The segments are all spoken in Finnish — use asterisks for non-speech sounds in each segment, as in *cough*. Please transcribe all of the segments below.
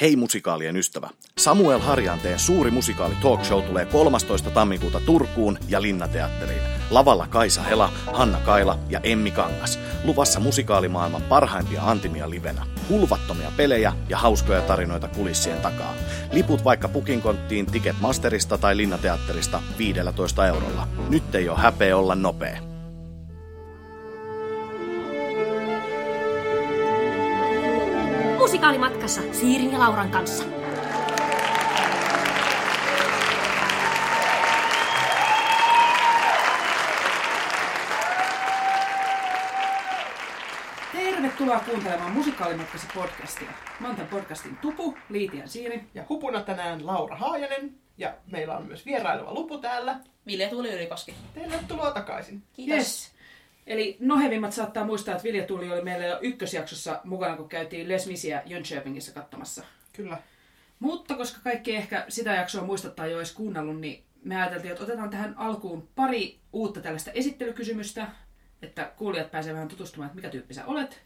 Hei musikaalien ystävä! Samuel Harjanteen suuri musikaali talk show tulee 13. tammikuuta Turkuun ja Linnateatteriin. Lavalla Kaisa Hela, Hanna Kaila ja Emmi Kangas. Luvassa musikaalimaailman parhaimpia antimia livenä. Hulvattomia pelejä ja hauskoja tarinoita kulissien takaa. Liput vaikka Pukinkonttiin Ticketmasterista tai Linnateatterista 15 eurolla. Nyt ei ole häpeä olla nopea. Musikaalimatkassa Siirin ja Lauran kanssa. Tervetuloa kuuntelemaan Musikaalimatkasi podcastia. Mä oon tämän podcastin Tupu, Liiti ja Siiri. Ja hupuna tänään Laura Haajanen. Ja meillä on myös vieraileva lupu täällä. Vilja Tuuli Ylikoski. Tervetuloa takaisin. Kiitos. Yes. Eli nohevimmat saattaa muistaa, että Vilja Tuuli oli meillä jo ykkösjaksossa mukana, kun käytiin Les Misiä Jönköpingissä katsomassa. Kyllä. Mutta koska kaikki ehkä sitä jaksoa muista tai jo edes kuunnellut, niin me ajateltiin, että otetaan tähän alkuun pari uutta tällaista esittelykysymystä, että kuulijat pääsevät vähän tutustumaan, että mikä tyyppi sä olet.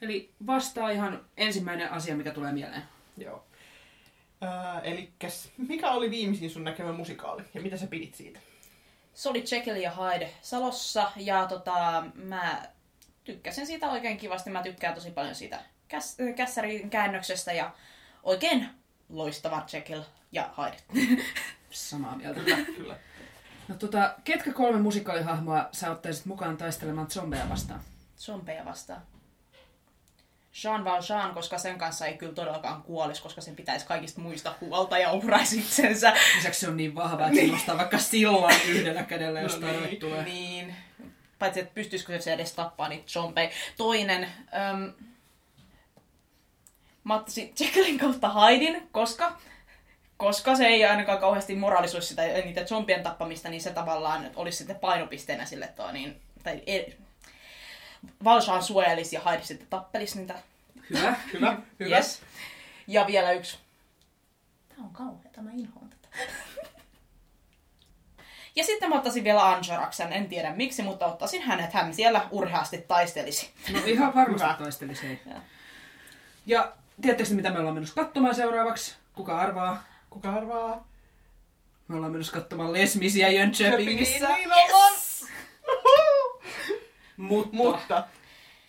Eli vastaa ihan ensimmäinen asia, mikä tulee mieleen. Joo. Ää, elikkäs, mikä oli viimeisin sun näkemä musikaali ja mitä sä pidit siitä? Se oli Jekyll ja Hyde Salossa ja tota, mä tykkäsin siitä oikein kivasti. Mä tykkään tosi paljon siitä käs- kässärin käännöksestä ja oikein loistava Jekyll ja Hyde. *laughs* Samaa mieltä. Kyllä. No tota, ketkä kolme musikaalihahmoa sä ottaisit mukaan taistelemaan zombeja vastaan? Zombeja vastaan. Jean Valjean, koska sen kanssa ei kyllä todellakaan kuolisi, koska sen pitäisi kaikista muista huolta ja uhraisi itsensä. Lisäksi se on niin vahva, että se nostaa vaikka sillan yhdellä kädellä, jos No tarve niin. tulee. Niin. Paitsi, että pystyisikö se edes tappaa niitä zombeja. Toinen, äm, mä ottaisin Jekyllin kautta Haidin, koska, koska se ei ainakaan kauheasti moraalisuus sitä, niitä zombien tappamista, niin se tavallaan olisi sitten painopisteenä sille, tuo, niin, tai e, Valshaan suojelisi ja Haidi sitten tappelisi niitä. Hyvä. Hyvä, hyvä. Yes. Ja vielä yksi. Tää on kauhea, mä inhoan tätä. *laughs* Ja sitten mä ottaisin vielä Anjoraksen, en tiedä miksi, mutta ottaisin hänet, hän siellä urheasti taistelisi. No ihan varmasti Hyvä. taistelisi. Joo. Ja tiedättekö mitä me ollaan menossa katsomaan seuraavaksi? Kuka arvaa? Kuka arvaa? Me ollaan menossa katsomaan Les Misiä Jönköpingissä. Niin ollaan. *laughs* Mutta, Mutta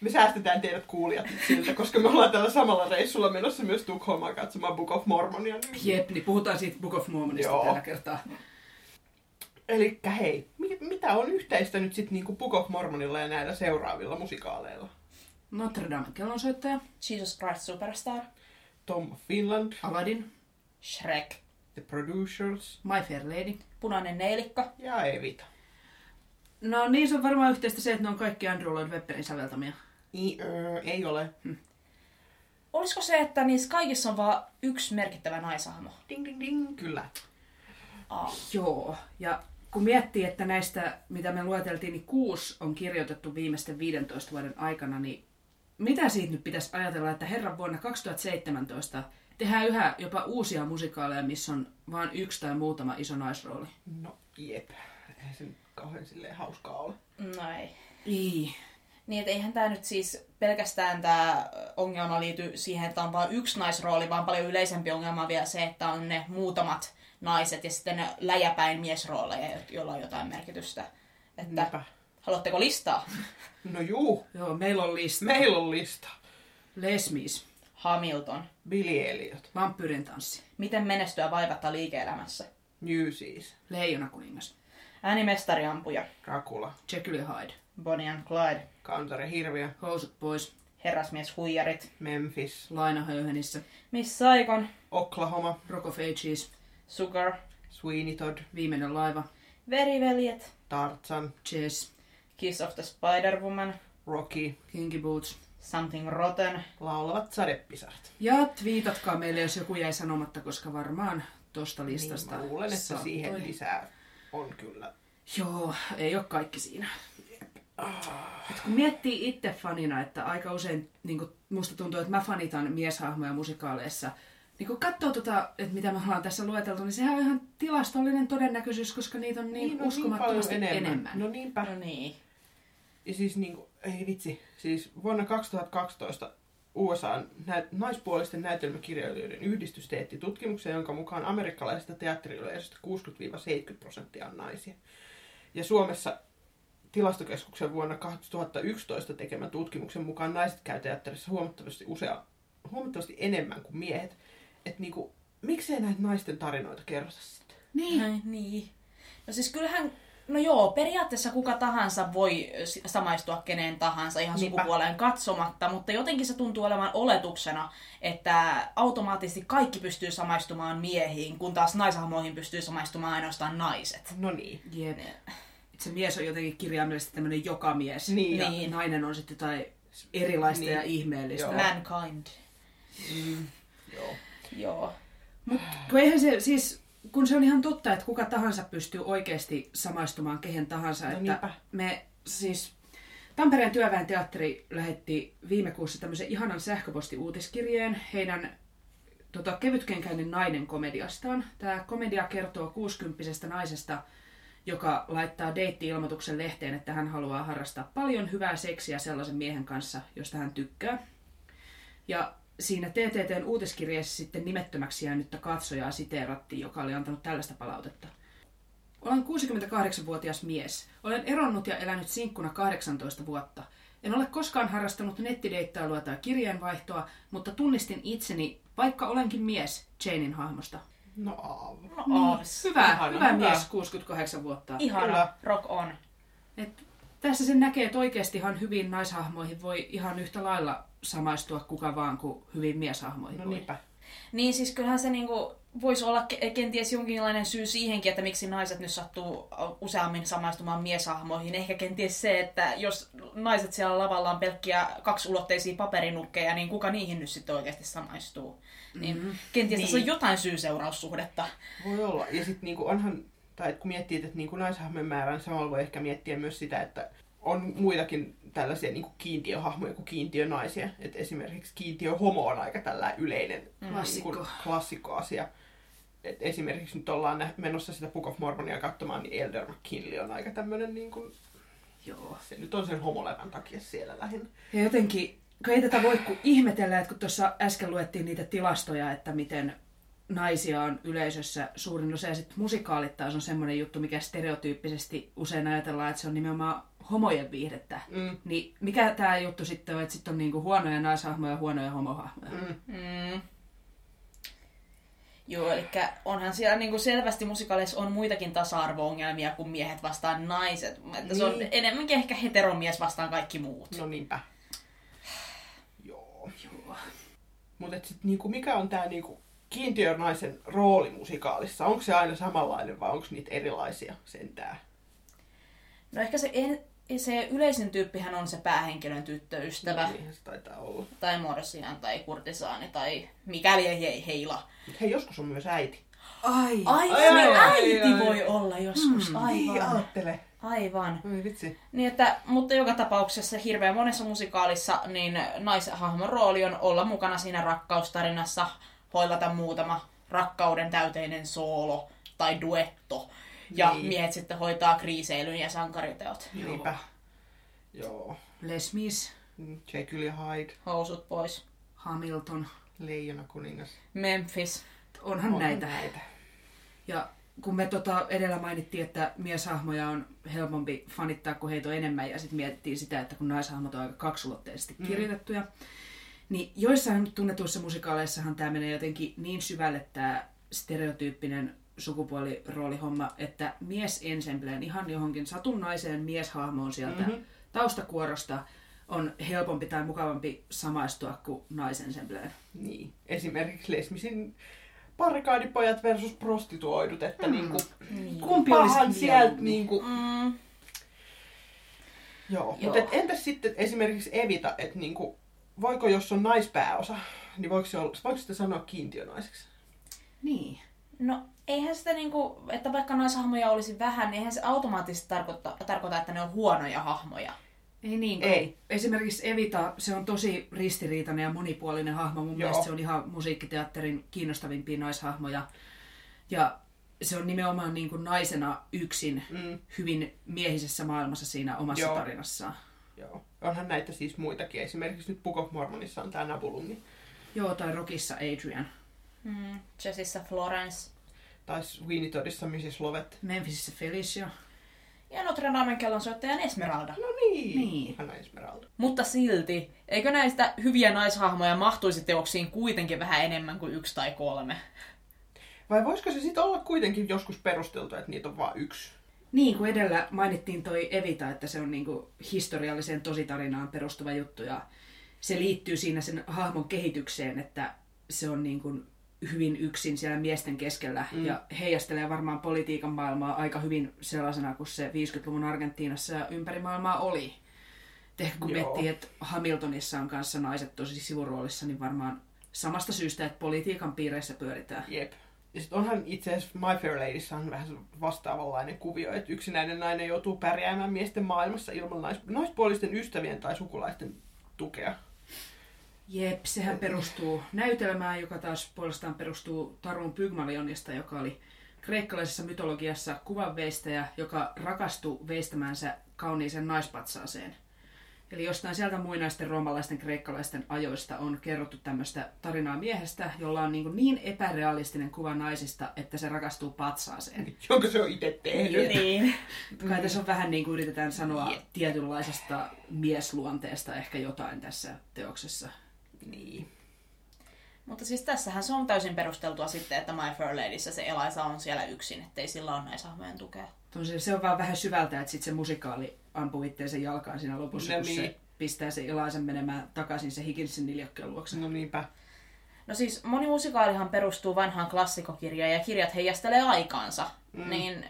me säästetään teidät kuulijat siltä, koska me ollaan tällä samalla reissulla menossa myös Tukholmaan katsomaan Book of Mormonia. nyt. jep, niin puhutaan siitä Book of Mormonista Joo. tällä kertaa. Elikkä hei, mi- mitä on yhteistä nyt sitten niinku Book of Mormonilla ja näillä seuraavilla musikaaleilla? Notre Dame kellonsoittaja, Jesus Christ Superstar, Tom of Finland, Aladdin, Shrek, The Producers My Fair Lady. Punainen neilikka, ja Evita. No niin, se on varmaan yhteistä se, että ne on kaikki Andrew Lloyd Webberin säveltämiä. I, öö, ei ole. Olisiko se, että niissä kaikissa on vain yksi merkittävä naisahmo? Ding ding ding. Kyllä. Aa. Joo, ja kun miettii, että näistä, mitä me lueteltiin, niin kuusi on kirjoitettu viimeisten 15 vuoden aikana, niin mitä siitä nyt pitäisi ajatella, että herran vuonna 2017 tehdään yhä jopa uusia musikaaleja, missä on vain yksi tai muutama iso naisrooli? No jep. Eihän se nyt kauhean silleen hauskaa ole. No ei. Ei. Niin, että eihän tämä nyt siis pelkästään tämä ongelma liity siihen, että on vain yksi naisrooli, vaan paljon yleisempi ongelma on vielä se, että on ne muutamat naiset ja sitten ne läjäpäin miesrooleja, joilla on jotain merkitystä. Että Niinpä. haluatteko listaa? No juu, Joo, meillä on lista. meillä on lista. Les Mis, Hamilton. Billy Elliot, Vampyyrin tanssi, Miten menestyä vaivatta liike-elämässä? Newsies, Leijona kuningas, Äänimestariampuja. Dracula, Jekyll Hyde, Bonnie and Clyde. Kantare Hirviö, Housut pois, Herrasmies huijarit. Memphis, Laina höyhenissä, Miss Saigon. Oklahoma, Rock of Ages, Sugar. Sweeney Todd, Viimeinen laiva, Veriveljet. Tarzan, Chess, Kiss of the Spider-Woman. Rocky, Kinky Boots. Something Rotten. laulavat sadepisart. Ja twiitatkaa meille, jos joku jäi sanomatta, koska varmaan tosta Niin, listasta mä luulen, että saattoi- siihen lisää on kyllä. Joo, ei ole kaikki siinä. Et kun miettii itse fanina, että aika usein niin kun musta tuntuu, että mä fanitan mieshahmoja musikaaleissa, niin kun katsoo tota, että mitä me ollaan tässä lueteltu, niin sehän on ihan tilastollinen todennäköisyys, koska niitä on niin, no uskomattomasti paljon enemmän. No niinpä. No niin. Ja siis niinku, ei vitsi, siis vuonna 2012 USA näyt- naispuolisten näytelmäkirjailijoiden yhdistys teetti tutkimuksen, jonka mukaan amerikkalaisista teatteriyleisöstä 60-70 prosenttia on naisia. Ja Suomessa tilastokeskuksen vuonna 2011 tekemän tutkimuksen mukaan naiset käy teatterissa huomattavasti, usea, huomattavasti enemmän kuin miehet. Että niinku, miksei näitä naisten tarinoita kerrota sitten? Niin. Ai, niin. No siis kyllähän, no joo, periaatteessa kuka tahansa voi samaistua keneen tahansa ihan Niinpä. sukupuoleen katsomatta, mutta jotenkin se tuntuu olevan oletuksena, että automaattisesti kaikki pystyy samaistumaan miehiin, kun taas naishahmoihin pystyy samaistumaan ainoastaan naiset. No niin. Jep. Se mies on jotenkin kirjaimellisesti tämmöinen jokamies. Niin. Ja Niin. nainen on sitten jotain erilaista Niin. ja ihmeellistä. Joo. Mankind. Mm, joo. Joo. Kun eihän se, siis, kun se on ihan totta, että kuka tahansa pystyy oikeasti samaistumaan kehen tahansa. No että niinpä. me siis Tampereen työväen teatteri lähetti viime kuussa tämmöisen ihanan sähköposti-uutiskirjeen heidän tota, kevytkenkäinen nainen komediastaan. Tämä komedia kertoo 60 naisesta, joka laittaa deitti-ilmoituksen lehteen, että hän haluaa harrastaa paljon hyvää seksiä sellaisen miehen kanssa, josta hän tykkää. Ja siinä TTTn uutiskirjeessä sitten nimettömäksi jäänyttä katsojaa siteerattiin, joka oli antanut tällaista palautetta. Olen 68-vuotias mies. Olen eronnut ja elänyt sinkkuna 18 vuotta. En ole koskaan harrastanut nettideittailua tai kirjeenvaihtoa, mutta tunnistin itseni, vaikka olenkin mies, Janein hahmosta. No aavu. No Niin, aas. hyvä, Ihana, hyvä hyvä. mies, 68 vuotta. Ihana. Kyllä. Rock on. Et tässä sen näkee, että oikeastihan hyvin naishahmoihin voi ihan yhtä lailla samaistua kuka vaan kuin hyvin mieshahmoihin No voi. niinpä. Niin siis kyllähän se niinku voisi olla ke- kenties jonkinlainen syy siihenkin, että miksi naiset nyt sattuu useammin samaistumaan mieshahmoihin. Ehkä kenties se, että jos naiset siellä lavalla on pelkkiä kaksulotteisia paperinukkeja, niin kuka niihin nyt sitten oikeasti samaistuu? Niin mm-hmm. kenties niin. tässä on Niin. jotain syy-seuraussuhdetta. Voi olla. Ja sitten niinku onhan, tai et kun miettii, että niinku naishahmojen määrän niin samalla voi ehkä miettiä myös sitä, että on muitakin tällaisia niinku kiintiöhahmoja kuin kiintiönaisia. Et esimerkiksi kiintiöhomo on aika tällä yleinen Klassikko. Niinku, klassikkoasia. Et esimerkiksi nyt ollaan menossa sitä Book of Mormonia katsomaan, niin Elder McKinley on aika tämmöinen, niinku, Joo. se nyt on sen homolevän takia siellä lähinnä. Ja jotenkin, kun ei tätä voi kuin ihmetellä, että kun tuossa äsken luettiin niitä tilastoja, että miten naisia on yleisössä suurin osa, ja sitten musikaalit taas on semmoinen juttu, mikä stereotyyppisesti usein ajatellaan, että se on nimenomaan homojen viihdettä. Mm. Niin mikä tämä juttu sitten on, että sitten on niinku huonoja naishahmoja ja huonoja homohahmoja? Mm. Mm. Joo, eli onhan siellä niinku selvästi musikaaleissa on muitakin tasa-arvo-ongelmia kuin miehet vastaan naiset. Että se on Niin. enemmänkin ehkä heteromies vastaan kaikki muut. No niinpä. *sighs* Joo. Joo. Mutta sitten niinku, mikä on tämä niinku, kiintiönaisen rooli musikaalissa? Onko se aina samanlainen vai onko niitä erilaisia sentään? No ehkä se, en, se yleisin tyyppihän on se päähenkilön tyttöystävä. Niinhän se taitaa olla. Tai morsian tai kurtisaani tai mikäli ei he, heila. Hei, joskus on myös äiti. Ai! Ai, Ai, ai, ai, äiti ai, ai. voi olla joskus. Niin, aivan. ajattele. Aivan. Oi vitsi. Niin että, mutta joka tapauksessa hirveän monessa musikaalissa niin naishahmon rooli on olla mukana siinä rakkaustarinassa, hoilata muutama rakkauden täyteinen soolo tai duetto. Ja Niin. miehet sitten hoitaa kriiseilyn ja sankariteot. Niinpä. Joo. Les Mis, Mm, Jekyll ja Hyde, Housut pois. Hamilton, Leijona kuningas. Memphis. onhan On näitä. Ja kun me tota edellä mainittiin, että mieshahmoja on helpompi fanittaa, kun heitä on enemmän, ja sitten mietittiin sitä, että kun naishahmot on aika kaksulotteisesti Mm. kirjoitettuja, niin joissain tunnetuissa musikaaleissahan tämä menee jotenkin niin syvälle tämä stereotyyppinen sukupuoliroolihomma, että miesensembleen ihan johonkin satunnaiseen mieshahmoon sieltä Mhm. mm-hmm. taustakuorosta on helpompi tai mukavampi samaistua kuin naisensembleen. Niin. Esimerkiksi Lesmisin parikaadipojat versus prostituoidut, että Mm. niinku, Kumpi pahan olisi sieltä niinku, Mm. Joo, Joo. mutta entäs sitten esimerkiksi Evita, että niinku, voiko jos on naispääosa, niin voiko, se olla, voiko sitä sanoa kiintiönaiseksi? Niin. No eihän sitä niinku, että vaikka naishahmoja olisi vähän, niin eihän se automaattisesti tarkoita, tarkoita että ne on huonoja hahmoja. Ei niin. Ei. Esimerkiksi Evita, se on tosi ristiriitainen ja monipuolinen hahmo. Mun Joo. mielestä se on ihan musiikkiteatterin kiinnostavimpia naishahmoja. Ja se on nimenomaan niin kuin naisena yksin Mm. hyvin miehisessä maailmassa siinä omassa Joo. tarinassaan. Joo. Onhan näitä siis muitakin. Esimerkiksi nyt Book of Mormonissa on tämä Nabulungi. Joo, tai Rockissa Adrian. Mm, Jessissa Florence. Tai Sweeney Toddissa Mrs. Lovet. Memphisissä Felicia. Ja Notre Damen kellonsoittajan Esmeralda. No niin. Niin. Hän on Esmeralda. Mutta silti, eikö näistä hyviä naishahmoja mahtuisi teoksiin kuitenkin vähän enemmän kuin yksi tai kolme? Vai voisiko se sitten olla kuitenkin joskus perusteltu, että niitä on vain yksi? Niin kuin edellä mainittiin toi Evita, että se on niinku historialliseen tositarinaan perustuva juttu ja se liittyy siinä sen hahmon kehitykseen, että se on niinku hyvin yksin siellä miesten keskellä mm. ja heijastelee varmaan politiikan maailmaa aika hyvin sellaisena kuin se 50-luvun Argentiinassa ja ympäri maailmaa oli. Et ehkä kun Joo. miettii, että Hamiltonissa on kanssa naiset tosi sivuroolissa, niin varmaan samasta syystä, että politiikan piireissä pyöritään. Jep. Ja sitten onhan itse asiassa My Fair Ladyssä on vähän vastaavanlainen kuvio, että yksinäinen nainen joutuu pärjäämään miesten maailmassa ilman nais- naispuolisten ystävien tai sukulaisten tukea. Jep, sehän perustuu näytelmään, joka taas puolestaan perustuu Tarun Pygmalionista, joka oli kreikkalaisessa mytologiassa kuvanveistäjä, joka rakastui veistämäänsä kauniiseen naispatsaaseen. Eli jostain sieltä muinaisten roomalaisten kreikkalaisten ajoista on kerrottu tämmöistä tarinaa miehestä, jolla on niin, niin epärealistinen kuva naisista, että se rakastuu patsaaseen. *laughs* Jonka se on itse tehnyt. Niin. *laughs* Kai tässä on vähän niin kuin yritetään sanoa Jep. tietynlaisesta miesluonteesta ehkä jotain tässä teoksessa. Niin. Mutta siis tässähän se on täysin perusteltua sitten, että My Fair Ladyssä se Eliza on siellä yksin, ettei sillä ole naishahmojen tukea. Tosi, se on vaan vähän syvältä, että sitten se musikaali ampuu itteensä jalkaan siinä lopussa, No kun niin. se pistää se Ilaisen menemään takaisin se Higginsin niljakkeen luokse. No niinpä. No siis moni musikaalihan perustuu vanhaan klassikokirjaan ja kirjat heijastelee aikaansa. Mm. Niin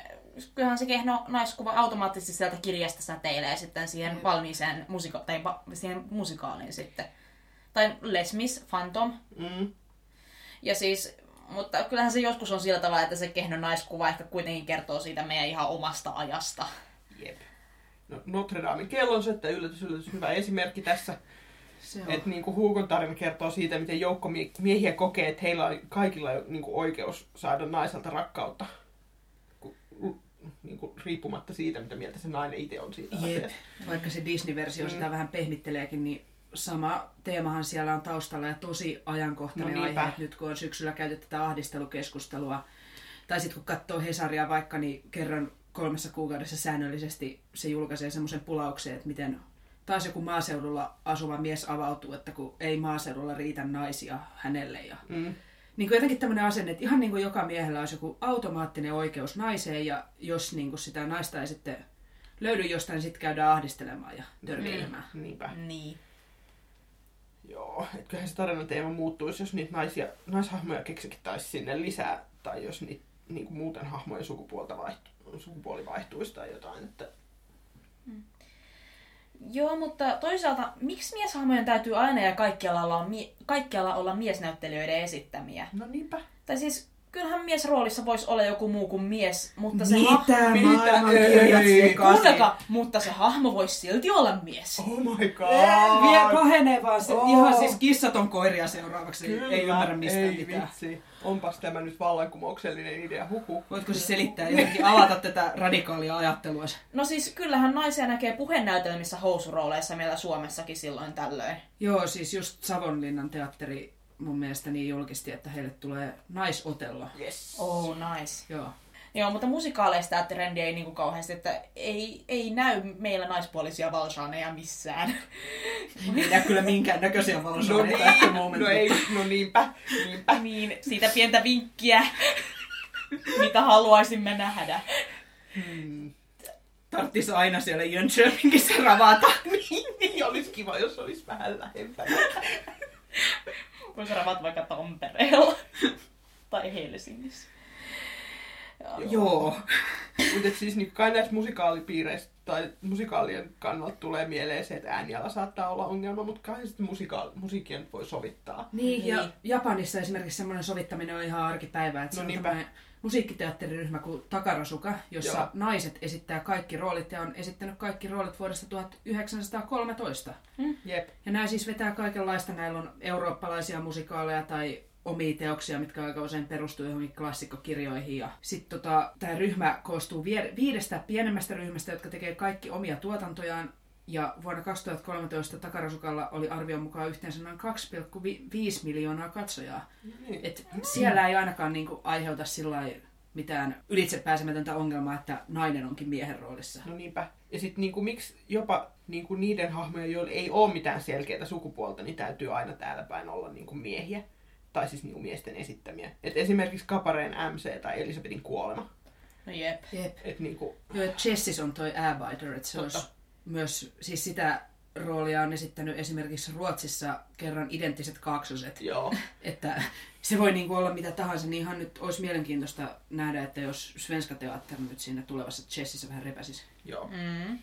kyllähän se kehno naiskuva automaattisesti sieltä kirjasta säteilee sitten siihen valmiiseen musika- tai va- siihen musikaaliin sitten. Tai Les Mis, Phantom. Mm. Ja siis, mutta kyllähän se joskus on sillä tavalla, että se kehno naiskuva ehkä kuitenkin kertoo siitä meidän ihan omasta ajasta. Jep. No, Notre Damen kellon se, että yllätys, yllätys, hyvä esimerkki tässä. Että niin kuin Hugon tarina kertoo siitä, miten joukko mie- miehiä kokee, että heillä on kaikilla niin kuin oikeus saada naiselta rakkautta. Niin kuin, riippumatta siitä, mitä mieltä se nainen itse on siitä Jep. asiasta. Vaikka se Disney-versio Mm. sitä vähän pehmitteleekin, niin sama teemahan siellä on taustalla ja tosi ajankohtainen No aihe, niinpä. nyt kun on syksyllä käyty tätä ahdistelukeskustelua, tai sitten kun katsoo Hesaria vaikka, niin kerran kolmessa kuukaudessa säännöllisesti se julkaisee semmoisen pulauksen, että miten taas joku maaseudulla asuva mies avautuu, että kun ei maaseudulla riitä naisia hänelle. Ja Mm. niin kuin jotenkin tämmöinen asenne, että ihan niin kuin joka miehellä olisi joku automaattinen oikeus naiseen, ja jos niin kuin sitä naista ei sitten löydy jostain, niin sitten käydään ahdistelemaan ja törkeilemään. Niinpä. Niin. Joo, että kyllähän se tarinan teema muuttuisi, jos niitä naisia, naishahmoja keksittäisi sinne lisää, tai jos niitä niin kuin muuten hahmojen sukupuolta vaihtu, sukupuoli vaihtuisi tai jotain. Että... Joo, mutta toisaalta, miksi mieshahmojen täytyy aina ja kaikkialla olla, kaikkialla olla miesnäyttelijöiden esittämiä? No niinpä. Tai siis, kyllähän miesroolissa voisi olla joku muu kuin mies, mutta se Mitä hahmo... Ei? Kuunnelkaa, mutta se hahmo voisi silti olla mies. Oh my god! Vie pahenee vaan se. Oh. Ihan siis kissat on koiria seuraavaksi. Kyllä, ei ymmärrä mistään ei mitään. vitsi. Onpas tämä nyt vallankumouksellinen idea, huhu. Voitko siis selittää jotenkin avata tätä radikaalia ajattelua? No siis, kyllähän naisia näkee puhenäytelmissä housurooleissa meillä Suomessakin silloin tällöin. Joo, siis just Savonlinnan teatteri mun mielestä niin julkisti, että heille tulee naisotello. Yes. Oh, nice. Joo. Joo, mutta musikaaleista tämä trendi ei niinku kauheasti, että ei, ei näy meillä naispuolisia valsaaneja missään. Ei näe kyllä minkään näköisiä No at the niin, no ei, no niinpä, niinpä. niin, siitä pientä vinkkiä, mitä haluaisimme nähdä. Hmm. Tarttis aina siellä Jönköpingissä ravata. niin, niin, olisi kiva, jos olisi vähän lähempänä. Voisi ravat vaikka Tampereella *laughs* tai Helsingissä. Joo. Mutta siis niin kai näissä musikaalipiireissä tai musikaalien kannalta tulee mieleen se, että ääniala saattaa olla ongelma, mutta kai sitten musikaal- musiikkia nyt voi sovittaa. Niin, ja Niin. Japanissa esimerkiksi semmoinen sovittaminen on ihan arkipäivää. Että No se on niinpä. musiikkiteatteriryhmä kuin Takarasuka, jossa Joo. naiset esittää kaikki roolit ja on esittänyt kaikki roolit vuodesta 1913. Jep. Ja nämä siis vetää kaikenlaista. Näillä on eurooppalaisia musikaaleja tai omia teoksia, mitkä aika usein perustuu johonkin klassikkokirjoihin. Ja sitten tota, tämä ryhmä koostuu viidestä pienemmästä ryhmästä, jotka tekee kaikki omia tuotantojaan. Ja vuonna 2013 Takarasukalla oli arvion mukaan yhteensä noin 2,5 miljoonaa katsojaa. Niin. Et siellä ei ainakaan niinku aiheuta sillä mitään ylitsepääsemätöntä ongelmaa, että nainen onkin miehen roolissa. No niinpä. Ja sitten niinku, miksi jopa niinku niiden hahmojen, joilla ei ole mitään selkeää sukupuolta, niin täytyy aina täällä päin olla niinku miehiä. Tai siis niinku miesten esittämiä. Et esimerkiksi Kapareen MC tai Elisabetin kuolema. No jep. Jep. Et niinku, Joo, että Jessis on toi Abiter, että se Totta. olisi myös, siis sitä roolia on esittänyt esimerkiksi Ruotsissa kerran identtiset kaksoset. joo. *laughs* Että se voi niinku olla mitä tahansa, niin ihan nyt olisi mielenkiintoista nähdä, että jos Svenska Teatter nyt siinä tulevassa Chessissä vähän repäsisi. joo. Mm.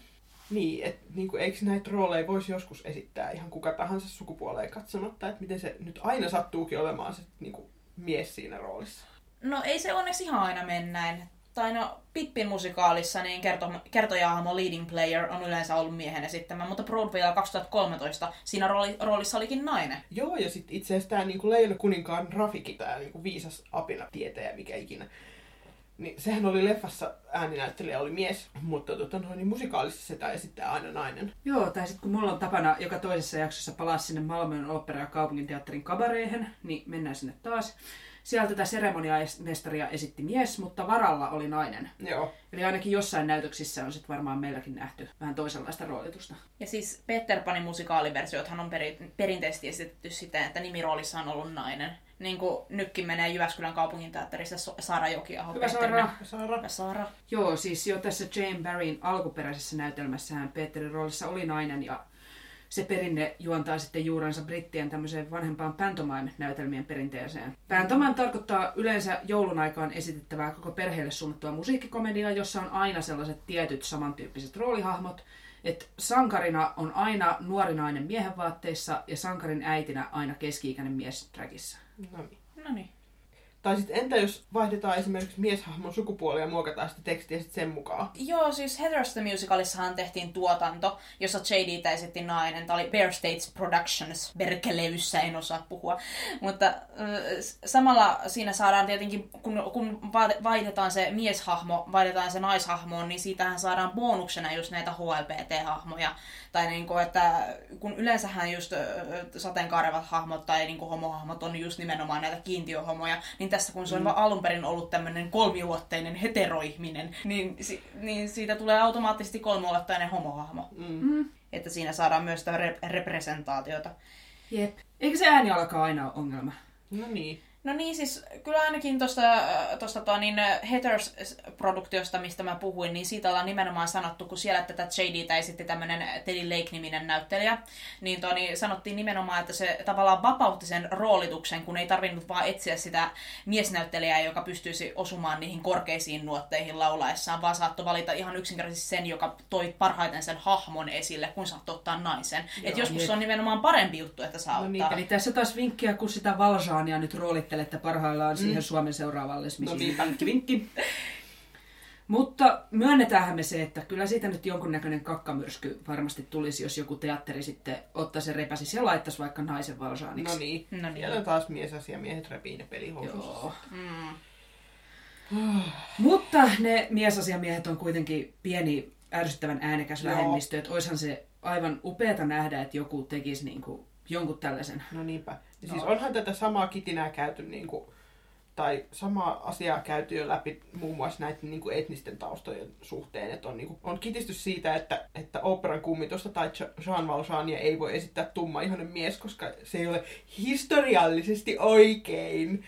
Niin, että niinku, eikö näitä rooleja voisi joskus esittää ihan kuka tahansa sukupuoleen katsomatta, että miten se nyt aina sattuukin olemaan se niinku, mies siinä roolissa. No ei se onneksi ihan aina mene näin. Tai no, Pippin musikaalissa niin kerto, kertojahmo leading player on yleensä ollut miehen esittämä, mutta Broadwaylla 2013 siinä rooli, roolissa olikin nainen. Joo, ja sitten itse asiassa tämä niinku Leila kuninkaan Rafiki, tämä niinku viisas apina tietäjä, mikä ikinä. Niin sehän oli leffassa ääninäyttelijä oli mies, mutta tota, noin, niin musikaalissa sitä esittää aina nainen. Joo, tai sitten kun mulla on tapana joka toisessa jaksossa palaa sinne Malmön opera- ja kaupunginteatterin kabareihin, niin mennään sinne taas. Siellä tätä seremoniamestaria esitti mies, mutta varalla oli nainen. Joo. Eli ainakin jossain näytöksissä on sitten varmaan meilläkin nähty vähän toisenlaista roolitusta. Ja siis Peter Panin musikaaliversiothan on peri, perinteisesti esitetty siten, että nimiroolissa on ollut nainen. Niin kuin nytkin menee Jyväskylän kaupunginteatterissa So- Saara Jokiaho. Hyvä. Saara. Saara. Hyvä Saara. Joo, siis jo tässä Jane Barryn alkuperäisessä näytelmässähän Peterin roolissa oli nainen ja se perinne juontaa sitten juurensa brittien tämmöiseen vanhempaan pantomime-näytelmien perinteeseen. Pantomime tarkoittaa yleensä joulun aikaan esitettävää koko perheelle suunnattua musiikkikomediaa, jossa on aina sellaiset tietyt samantyyppiset roolihahmot. että sankarina on aina nuori nainen miehen vaatteissa ja sankarin äitinä aina keski-ikäinen mies dragissa. No niin. No niin. Tai sitten entä jos vaihdetaan esimerkiksi mieshahmon sukupuolia ja muokataan sitä tekstiä sit sen mukaan? Joo, siis Heathers the Musicalissahan tehtiin tuotanto, jossa JDtä esitti nainen. Tämä oli Bear States Productions, Berkeleyssä, en osaa puhua. Mutta samalla siinä saadaan tietenkin, kun, kun va- vaihdetaan se mieshahmo, vaihdetaan se naishahmoon, niin siitähän saadaan bonuksena just näitä HLPT-hahmoja. Tai niinku, että kun yleensähän just sateenkaarevat hahmot tai niinku homohahmot on just nimenomaan näitä kiintiöhomoja, niin tässä kun se on mm. alun perin ollut tämmöinen kolmiulotteinen heteroihminen, niin, si- niin siitä tulee automaattisesti kolmiulotteinen homohahmo. Mm. Että siinä saadaan myös sitä re- representaatiota. Jep. Eikö se ääni alkaa aina ole ongelma? No niin. No niin, siis kyllä ainakin tuosta tosta, tuo, niin Heathers-produktiosta, mistä mä puhuin, niin siitä ollaan nimenomaan sanottu, kun siellä tätä JDtä esitti tämmöinen Teddy Lake-niminen näyttelijä, niin, tuo, niin sanottiin nimenomaan, että se tavallaan vapautti sen roolituksen, kun ei tarvinnut vaan etsiä sitä miesnäyttelijää, joka pystyisi osumaan niihin korkeisiin nuotteihin laulaessaan, vaan saattoi valita ihan yksinkertaisesti sen, joka toi parhaiten sen hahmon esille, kun saattoi ottaa naisen. Et joskus jep. se on nimenomaan parempi juttu, että saa No niin, ottaa... Eli tässä taas vinkkiä, kun sitä Valjaania nyt roolittelette parhaillaan mm. siihen Suomen seuraavalle No no, niinpä. vinkki, vinkki. Mutta myönnetäänhän me se, että kyllä siitä nyt jonkunnäköinen kakkamyrsky varmasti tulisi, jos joku teatteri sitten ottaisi repäsisi ja laittaisi vaikka naisen Valjaaniksi. No niin. No niin. Siellä taas miesasia, miehet repii ne pelihousuissa. Joo. Mm. *sighs* Mutta ne miesasiamiehet on kuitenkin pieni ärsyttävän äänekäs Joo. vähemmistö, että oishan se aivan upeata nähdä, että joku tekisi niinku jonkun tällaisen. No niinpä. Ja siis No. onhan tätä samaa kitinää käyty, niin kuin, tai samaa asiaa käyty jo läpi muun muassa näiden niin kuin etnisten taustojen suhteen. Että on, niin kuin, on kitistys siitä, että, että operan kummitusta tai Ja- Jean Valjeania ei voi esittää tummaihoinen mies, koska se ei ole historiallisesti oikein.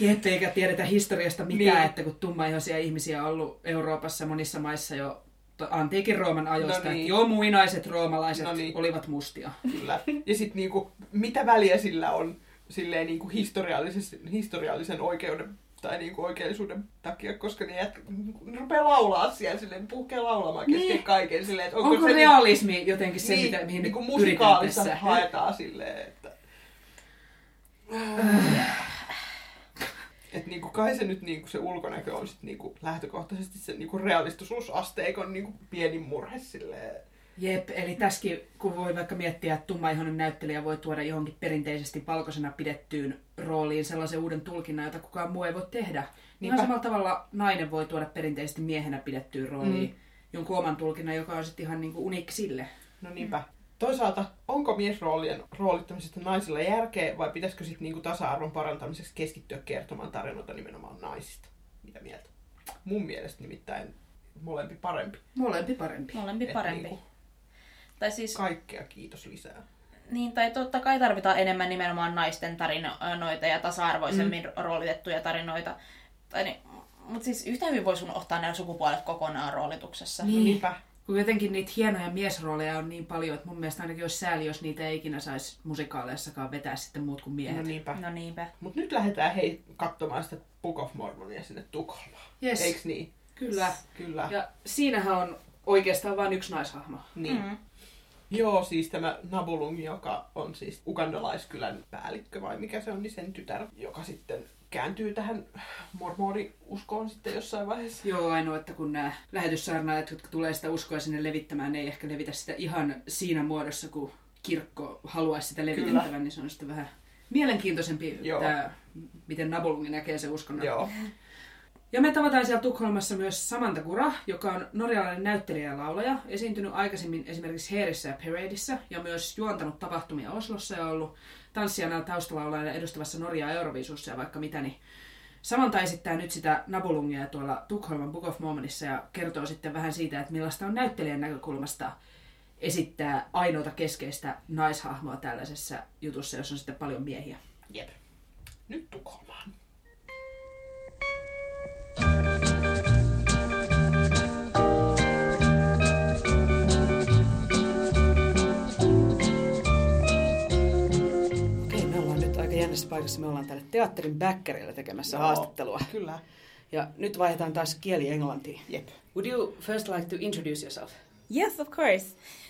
Jep, eikä tiedetä historiasta mitään, Niin. että kun tummaihoisia ihmisiä on ollut Euroopassa monissa maissa jo antiikin Rooman ajoista, No niin. niin. joo muinaiset roomalaiset No niin. niin. olivat mustia. Kyllä. Ja sitten niinku, mitä väliä sillä on silleen niinku historiallisen, historiallisen oikeuden tai niinku oikeellisuuden takia, koska ne, jätkä, ne rupeaa laulaa siellä silleen, puhkee laulamaan kesken Niin. kaiken silleen, että Onko, Onko se realismi jotenkin se, niin, mitä, mihin niin musikaalissa tässä? haetaan silleen, että... Et niinku kai se nyt niinku se ulkonäkö on sit niinku lähtökohtaisesti se niinku realistisuusasteikon niinku pieni murhe silleen. Jep, eli tässäkin, kun voi vaikka miettiä, että tummaihoinen näyttelijä voi tuoda johonkin perinteisesti valkoisena pidettyyn rooliin sellaisen uuden tulkinnan, jota kukaan muu ei voi tehdä. Niin ihan samalla tavalla nainen voi tuoda perinteisesti miehenä pidettyyn rooliin. Mm. jonkun oman tulkinnan, joka on sitten ihan niinku uniikki sille. No niinpä. Toisaalta, onko miesroolien roolittamisesta naisilla järkeä vai pitäisikö sitten niinku tasa-arvon parantamiseksi keskittyä kertomaan tarinoita nimenomaan naisista? Mitä mieltä? Mun mielestä nimittäin molempi parempi. Molempi parempi. Molempi Et parempi. niinku Tai siis, kaikkea kiitos lisää. niin, tai totta kai tarvitaan enemmän nimenomaan naisten tarinoita ja tasa-arvoisemmin mm. roolitettuja tarinoita. Tai niin, mutta siis yhtä hyvin voisi unohtaa nämä sukupuolet kokonaan roolituksessa. Niinpä. Kun jotenkin niitä hienoja miesrooleja on niin paljon, että mun mielestä ainakin olisi sääli, jos niitä ei ikinä saisi musikaaleissakaan vetää sitten muut kuin miehet. No niinpä. No niinpä. Mut nyt lähdetään hei katsomaan sitä Book of Mormonia sinne Tukholmaan. Yes. Eiks niin? Kyllä. Kyllä. Ja siinähän on oikeastaan vain yksi naishahmo. Niin. Mm. Joo, siis tämä Nabulung, joka on siis ugandalaiskylän päällikkö vai mikä se on, niin sen tytär, joka sitten kääntyy tähän mormoniuskoon sitten jossain vaiheessa. Joo, ainoa, että kun nämä lähetyssaarnaajat, jotka tulee sitä uskoa sinne levittämään, ne ei ehkä levitä sitä ihan siinä muodossa, kun kirkko haluaisi sitä levitettävän, niin se on sitten vähän mielenkiintoisempi, Joo. tämä, miten Nabulungi näkee se uskonnon. Joo. Ja me tavataan siellä Tukholmassa myös Samantha Kura, joka on norjalainen näyttelijä ja laulaja, esiintynyt aikaisemmin esimerkiksi Heerissä ja Paradeissa ja myös juontanut tapahtumia Oslossa ja ollut tanssijana ja taustalaulajana edustavassa Norjaa Euroviisussa ja vaikka mitä, niin Samantha esittää nyt sitä Nabulungia tuolla Tukholman Book of Mormonissa ja kertoo sitten vähän siitä, että millaista on näyttelijän näkökulmasta esittää ainoata keskeistä naishahmoa tällaisessa jutussa, jossa on sitten paljon miehiä. Jep. Nyt Tukholmaan. Jännässä paikassa. Me ollaan täällä teatterin bäkkärillä tekemässä Joo, haastattelua. Kyllä. Ja nyt vaihdetaan taas kieli englantiin. Jep. Would you first like to introduce yourself? Yes, of course.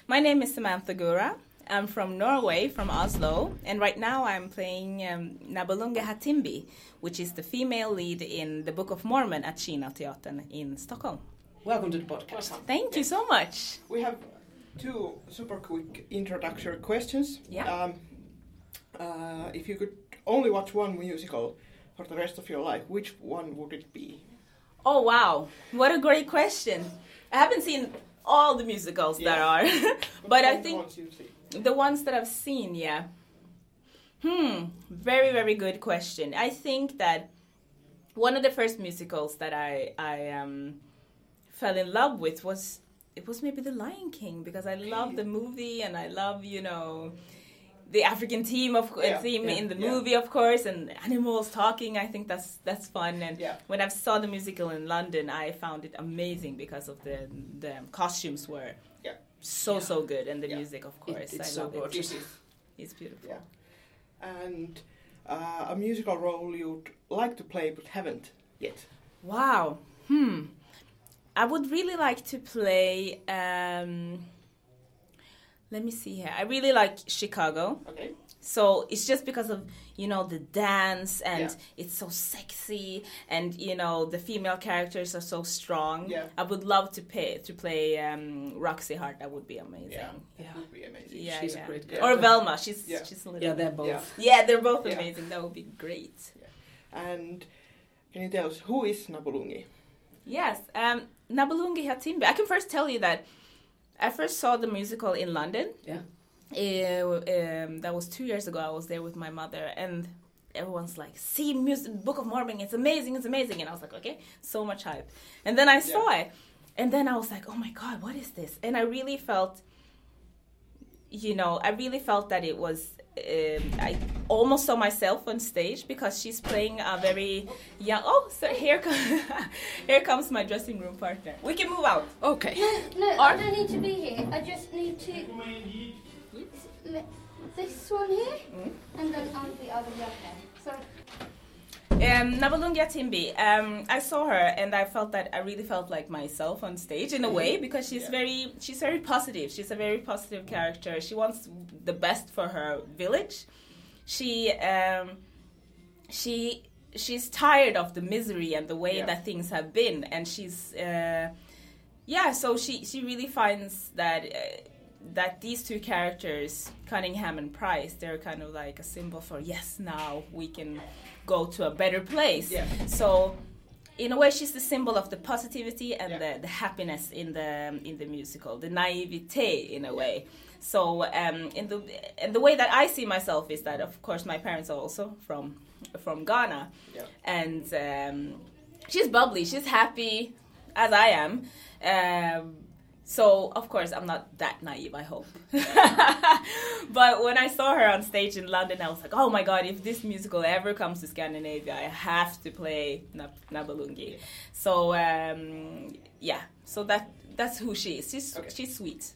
My name is Samantha Gura. I'm from Norway, from Oslo, and right now I'm playing um, Nabulunga Hatimbi, which is the female lead in the Book of Mormon at Kina Teatern in Stockholm. Welcome to the podcast. Thank you so much. We have two super quick introductory questions. Yeah. Um, uh, if you could only watch one musical for the rest of your life, which one would it be? Oh, wow. What a great question. I haven't seen all the musicals that Yeah. are, *laughs* but I think ones. The ones that I've seen, yeah. Hmm, very very good question. I think that one of the first musicals that I I um fell in love with was it was maybe The Lion King because I love the movie and I love you know the African team of Yeah, theme yeah, in the yeah. movie of course and animals talking. I think that's that's fun and Yeah. when I saw the musical in London, I found it amazing because of the the costumes were so so good and the music of It- course it's I so love gorgeous. it *laughs* it's beautiful Yeah. And uh, a musical role you'd like to play but haven't yet. wow hmm I would really like to play um let me see here I really like Chicago Okay. so it's just because of you know the dance and Yeah. it's so sexy and you know the female characters are so strong Yeah. I would love to pay to play um, Roxy Hart that would be amazing Yeah. Yeah. That would be amazing. yeah, She's a yeah. great girl. or Velma she's Yeah. she's a little Yeah, they're both. Yeah. Yeah, they're both Yeah. amazing. That would be great. And can you tell us who is Nabulungi? Yes, um, Nabulungi Hatimbe. I can first tell you that I first saw the musical in London. Yeah. Uh, um, that was two years ago. I was there with my mother, and everyone's like, "See, music, Book of Mormon, it's amazing, it's amazing." And I was like, "Okay, so much hype." And then I saw it, and then I was like, "Oh my god, what is this?" And I really felt, you know, I really felt that it was. Um, I almost saw myself on stage because she's playing a very young. Oh, so here comes *laughs* here comes my dressing room partner. We can move out. Okay. No, no, I don't need to be here. I just need to. This one here, and then on the other one there. So, Um, Nabulungia Timbi, um, I saw her and I felt that I really felt like myself on stage in a way because she's very she's very positive. She's a very positive character. She wants the best for her village. She um, she she's tired of the misery and the way Yeah. that things have been, and she's uh, yeah. So she she really finds that. Uh, that these two characters, Cunningham and Price, they're kind of like a symbol for yes, now we can go to a better place. Yeah. So in a way she's the symbol of the positivity and Yeah. the, the happiness in the in the musical the naivete in a way so um, in the and the way that I see myself is that of course my parents are also from from Ghana Yeah. and um, she's bubbly she's happy as I am um, so of course I'm not that naive I hope. *laughs* But when I saw her on stage in London I was like oh my god if this musical ever comes to Scandinavia I have to play Nab- Nabalungi so um, yeah. So that that's who she is. She's, Okay. she's sweet.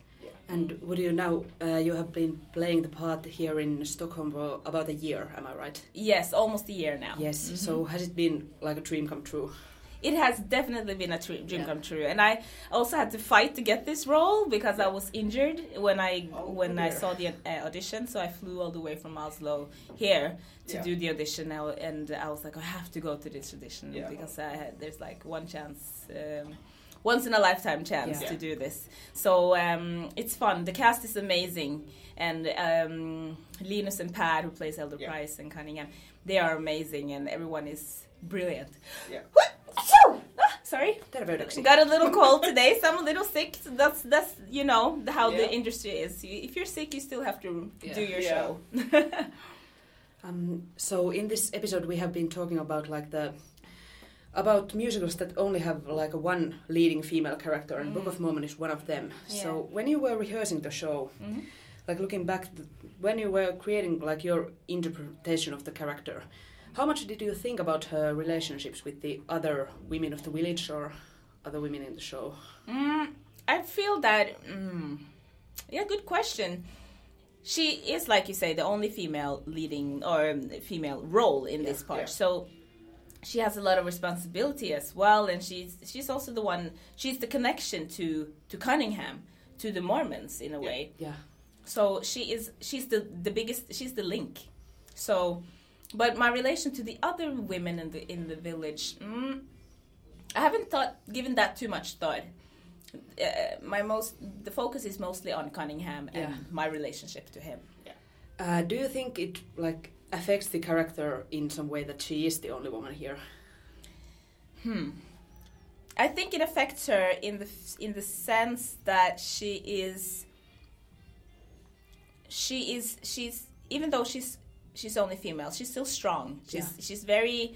And would you now, uh, you have been playing the part here in Stockholm for about a year, am I right? yes almost a year now. Yes. So has it been like a dream come true? It has definitely been a dream Yeah. come true and i also had to fight to get this role because i was injured when i Oh, when i saw the uh, audition so i flew all the way from oslo here to Yeah. do the audition now and i was like i have to go to this audition Yeah. because I had, there's like one chance um, once in a lifetime chance Yeah. to do this so um, it's fun the cast is amazing and um, linus and pat who plays elder Yeah. price and cunningham they are amazing and everyone is brilliant Yeah. Ah, sorry Terveydeksi. got a little *laughs* cold today so i'm a little sick so that's that's you know the, how Yeah. the industry is if you're sick you still have to Yeah. do your Yeah. show *laughs* Um, so in this episode we have been talking about like the about musicals that only have like one leading female character and Book of Mormon is one of them. Yeah. So when you were rehearsing the show, Mhm. like looking back when you were creating like your interpretation of the character, how much did you think about her relationships with the other women of the village or other women in the show? Mm, I feel that. Mm, yeah, good question. She is, like you say, the only female leading or um, female role in this part. yeah. So she has a lot of responsibility as well, and she's she's also the one. She's the connection to to Cunningham, to the Mormons in a way. Yeah. So she is she's the the biggest she's the link. So, but my relation to the other women in the in the village, mm, I haven't thought given that too much thought. Uh, my most the focus is mostly on Cunningham and Yeah. my relationship to him. Uh, do you think it like affects the character in some way that she is the only woman here? Hmm. I think it affects her in the in the sense that she is she is she's even though she's she's only female, she's still strong. She's Yeah. she's very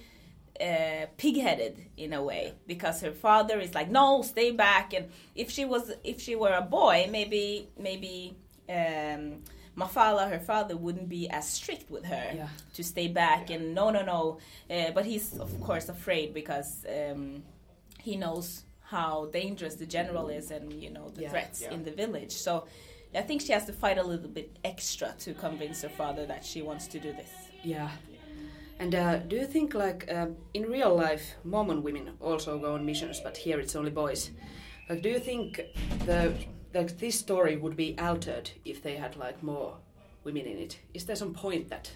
uh, pig-headed in a way because her father is like, no, stay back. And if she was if she were a boy, maybe maybe um, Mafala, her father, wouldn't be as strict with her Yeah. to stay back and no, no, no. Uh, but he's of course afraid because um, he knows how dangerous the general is and you know the Yeah. threats Yeah. in the village. So I think she has to fight a little bit extra to convince her father that she wants to do this. Yeah. And uh, do you think, like, um, in real life, Mormon women also go on missions, but here it's only boys? Like, do you think the like this story would be altered if they had like more women in it? Is there some point that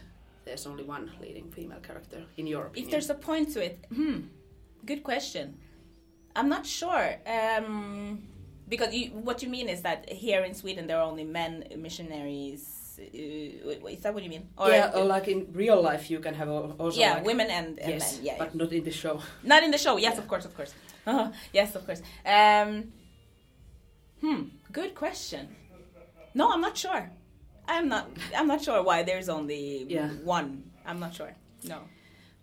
there's only one leading female character in your opinion? If there's a point to it, hmm, good question. I'm not sure. Um, because you, what you mean is that here in Sweden there are only men missionaries. Uh, is that what you mean? yeah, or like in real life, you can have also yeah, like, women and, and yes, men. Yeah, but not in the show. Not in the show. Yes, Yeah. of course, of course. yes, of course. Um, hmm. Good question. No, I'm not sure. I'm not. I'm not sure why there's only Yeah. one. I'm not sure. No.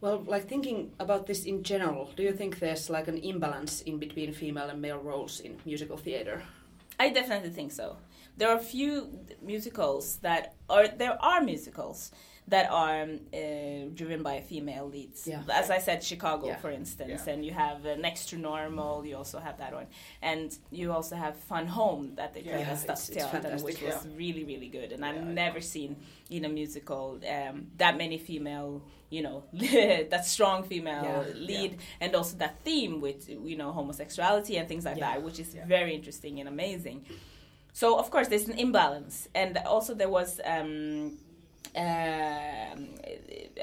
Well, like thinking about this in general, do you think there's like an imbalance in between female and male roles in musical theater? I definitely think so. There are a few musicals that, are there are musicals that are um, uh, driven by female leads. Yeah. As I said, Chicago, Yeah. for instance, Yeah. and you have uh, Next to Normal. You also have that one, and you also have Fun Home that they played Yeah, at it's- it's Stadsteatern, which was yeah. really really good. And I've Yeah, never seen in a musical um, that many female. You know, *laughs* that strong female Yeah. lead, and also that theme with you know homosexuality and things like Yeah. that, which is Yeah. very interesting and amazing. So of course there's an imbalance, and also there was. Um, um,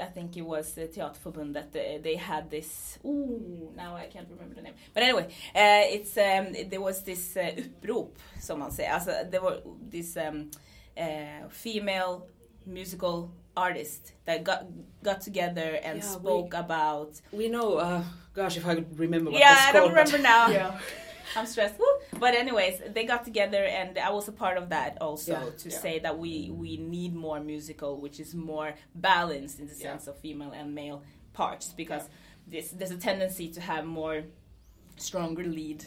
I think it was the Teaterförbund that they, they had this. Ooh, now I can't remember the name. But anyway, uh, it's um, there was this uh, upprop, som man säger. Alltså, there were this um, uh, female musical artist that got got together and Yeah, we- spoke about. We know, uh, gosh, if I could remember what yeah, I don't called, remember now. *laughs* Yeah. I'm stressed. Woo. But anyways, they got together, and I was a part of that also Yeah, to yeah. say that we we need more musical, which is more balanced in the Yeah. sense of female and male parts, because this, there's a tendency to have more stronger lead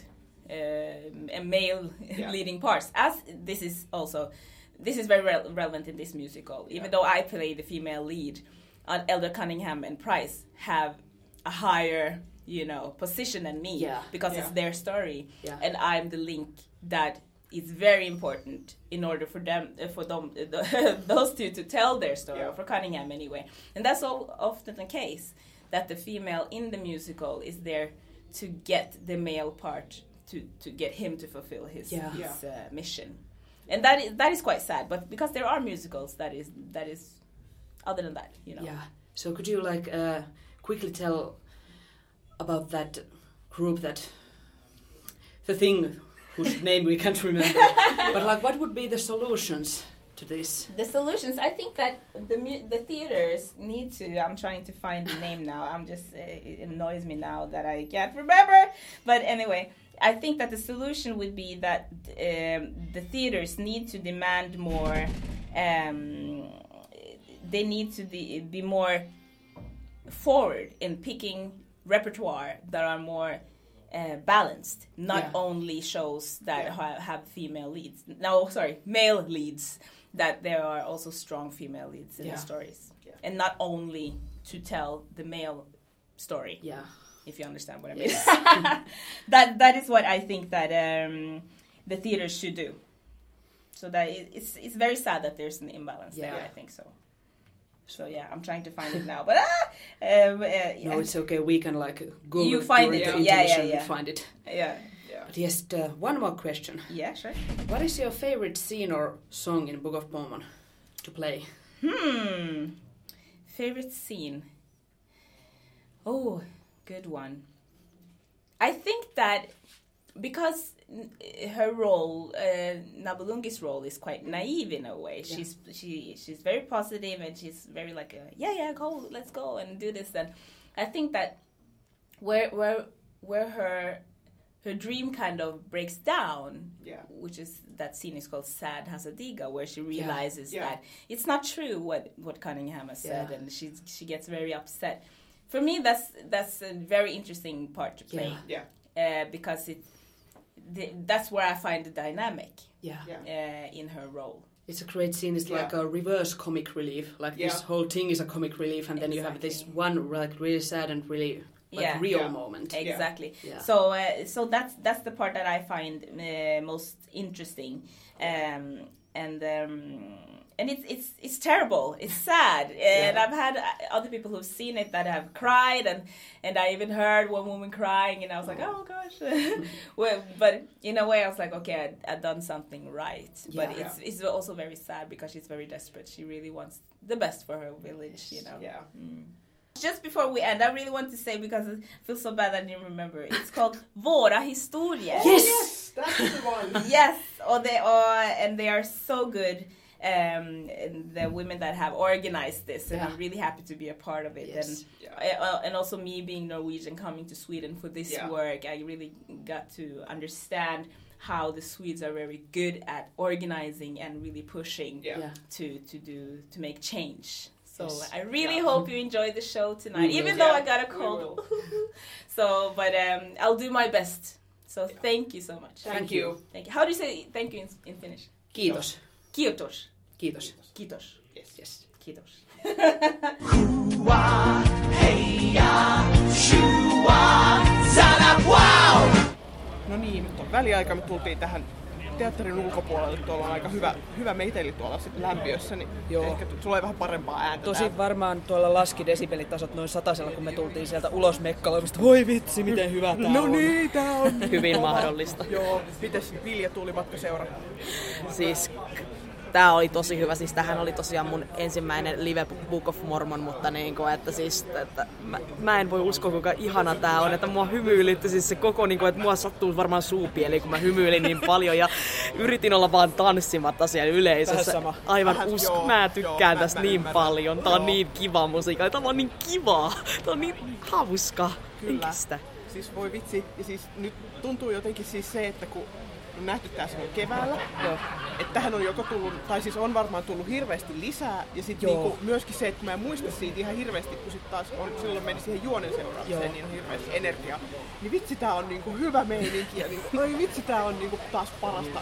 and male *laughs* leading parts. As this is also this is very rel- relevant in this musical, even though I play the female lead. Uh, Elder Cunningham and Price have a higher, you know, position than me Yeah. because Yeah. it's their story, Yeah. and I'm the link that is very important in order for them, uh, for them, *laughs* those two to tell their story, Yeah. for Cunningham anyway. And that's all often the case that the female in the musical is there to get the male part to to get him to fulfill his Yeah. his uh, mission, and that is that is quite sad. But because there are musicals, that is that is other than that, you know. Yeah. So could you like uh, quickly tell about that group that the thing whose *laughs* name we can't remember, but like what would be the solutions to this? The solutions, I think that the the theaters need to. I'm trying to find the name now. I'm just uh, it annoys me now that I can't remember. But anyway, I think that the solution would be that um, the theaters need to demand more. Um, they need to be, be more forward in picking repertoire that are more uh, balanced, not Yeah. only shows that Yeah. ha- have female leads. No, sorry, male leads. That there are also strong female leads in Yeah. the stories, and not only to tell the male story. Yeah. If you understand what I mean. *laughs* that that is what I think that um, the theaters should do. So that it, it's it's very sad that there's an imbalance there. I think so. So yeah, I'm trying to find it now, but ah, um, uh, yeah. No, it's okay. We can like Google You find it, yeah, yeah, intermission yeah. find it. yeah, yeah. But yes, uh, one more question. yeah, sure. What is your favorite scene or song in Book of Mormon to play? Hmm. Favorite scene. Oh, good one. I think that because her role, uh, Nabulungi's role, is quite naive in a way. Yeah. She's she she's very positive and she's very like a, yeah yeah go let's go and do this. And I think that where where where her her dream kind of breaks down Yeah. which is that scene is called Sad Hasadiga, where she realizes Yeah. that it's not true what what Cunningham has said, Yeah. and she she gets very upset. For me, that's that's a very interesting part to play Yeah. uh, because it the, that's where I find the dynamic Yeah. Yeah. uh, in her role. It's a great scene. It's like a reverse comic relief. Like this whole thing is a comic relief, and then you have this one like really sad and really like Yeah. real Yeah. moment. Exactly. Yeah. So uh, so that's that's the part that I find uh, most interesting, um, and um, and it's it's it's terrible. It's sad, *laughs* and Yeah. I've had uh, other people who've seen it that have cried, and and I even heard one woman crying, and I was like, oh gosh. *laughs* *laughs* well, but in a way, I was like, okay, I, I've done something right. Yeah. But it's it's also very sad because she's very desperate. She really wants the best for her village, you know. Yeah. Just before we end, I really want to say because I feel so bad I didn't remember. It's called Våra historier. Yes! That's the one. Yes, or they are, and they are so good. Um, and the women that have organized this, and Yeah. I'm really happy to be a part of it. Yes. And Yeah. uh, and also me being Norwegian, coming to Sweden for this Yeah. work, I really got to understand how the Swedes are very good at organizing and really pushing Yeah. Yeah. to to do to make change. So I really Yeah. hope you enjoy the show tonight, even will. though I got a cold. *laughs* so, but um, I'll do my best. So thank you so much. Thank you. Thank you. How do you say thank you in, in Finnish? Kiitos. Kiitos. Kiitos. Kiitos. Yes. Yes. Kiitos. No niin, nyt on väliaika. Me tultiin tähän teatterin ulkopuolelle. Tuolla on aika hyvä, hyvä meiteli tuolla sit lämpiössä, niin Joo. ehkä tulee vähän parempaa ääntä. Tosi täältä. varmaan tuolla laski desibelitasot noin satasella, kun me tultiin sieltä ulos mekkaloimista. Voi vitsi, miten hyvä tää No on. niin, tää on *laughs* Hyvin mahdollista. Joo, mites Vilja tuli matkaseura? Siis tää oli tosi hyvä. Siis tähän oli tosiaan mun ensimmäinen live Book of Mormon, mutta niinku, että siis, että mä, mä, en voi uskoa kuinka ihana tää on, että mua hymyilytti siis se koko, niinku, että mua sattuu varmaan suupieli, kun mä hymyilin niin paljon ja yritin olla vaan tanssimatta siellä yleisössä. Aivan usko, mä tykkään joo, tästä mä- niin paljon. Tää on Joo. niin kiva musiikka, tää on niin kivaa, tää on niin hauska. Kyllä. kestä. Siis voi vitsi. Ja siis nyt tuntuu jotenkin siis se, että kun on nähty tää silloin keväällä, Joo. että tähän on joko tullut, tai siis on varmaan tullut hirveästi lisää, ja sitten niinku myöskin se, että mä en muista siitä ihan hirveästi, kun sit taas on, silloin meni siihen juonen seuraamiseen, Joo. niin on hirveästi energiaa. Niin vitsi tää on niinku hyvä meininki, ja niinku, oi vitsi tää on niinku taas parasta.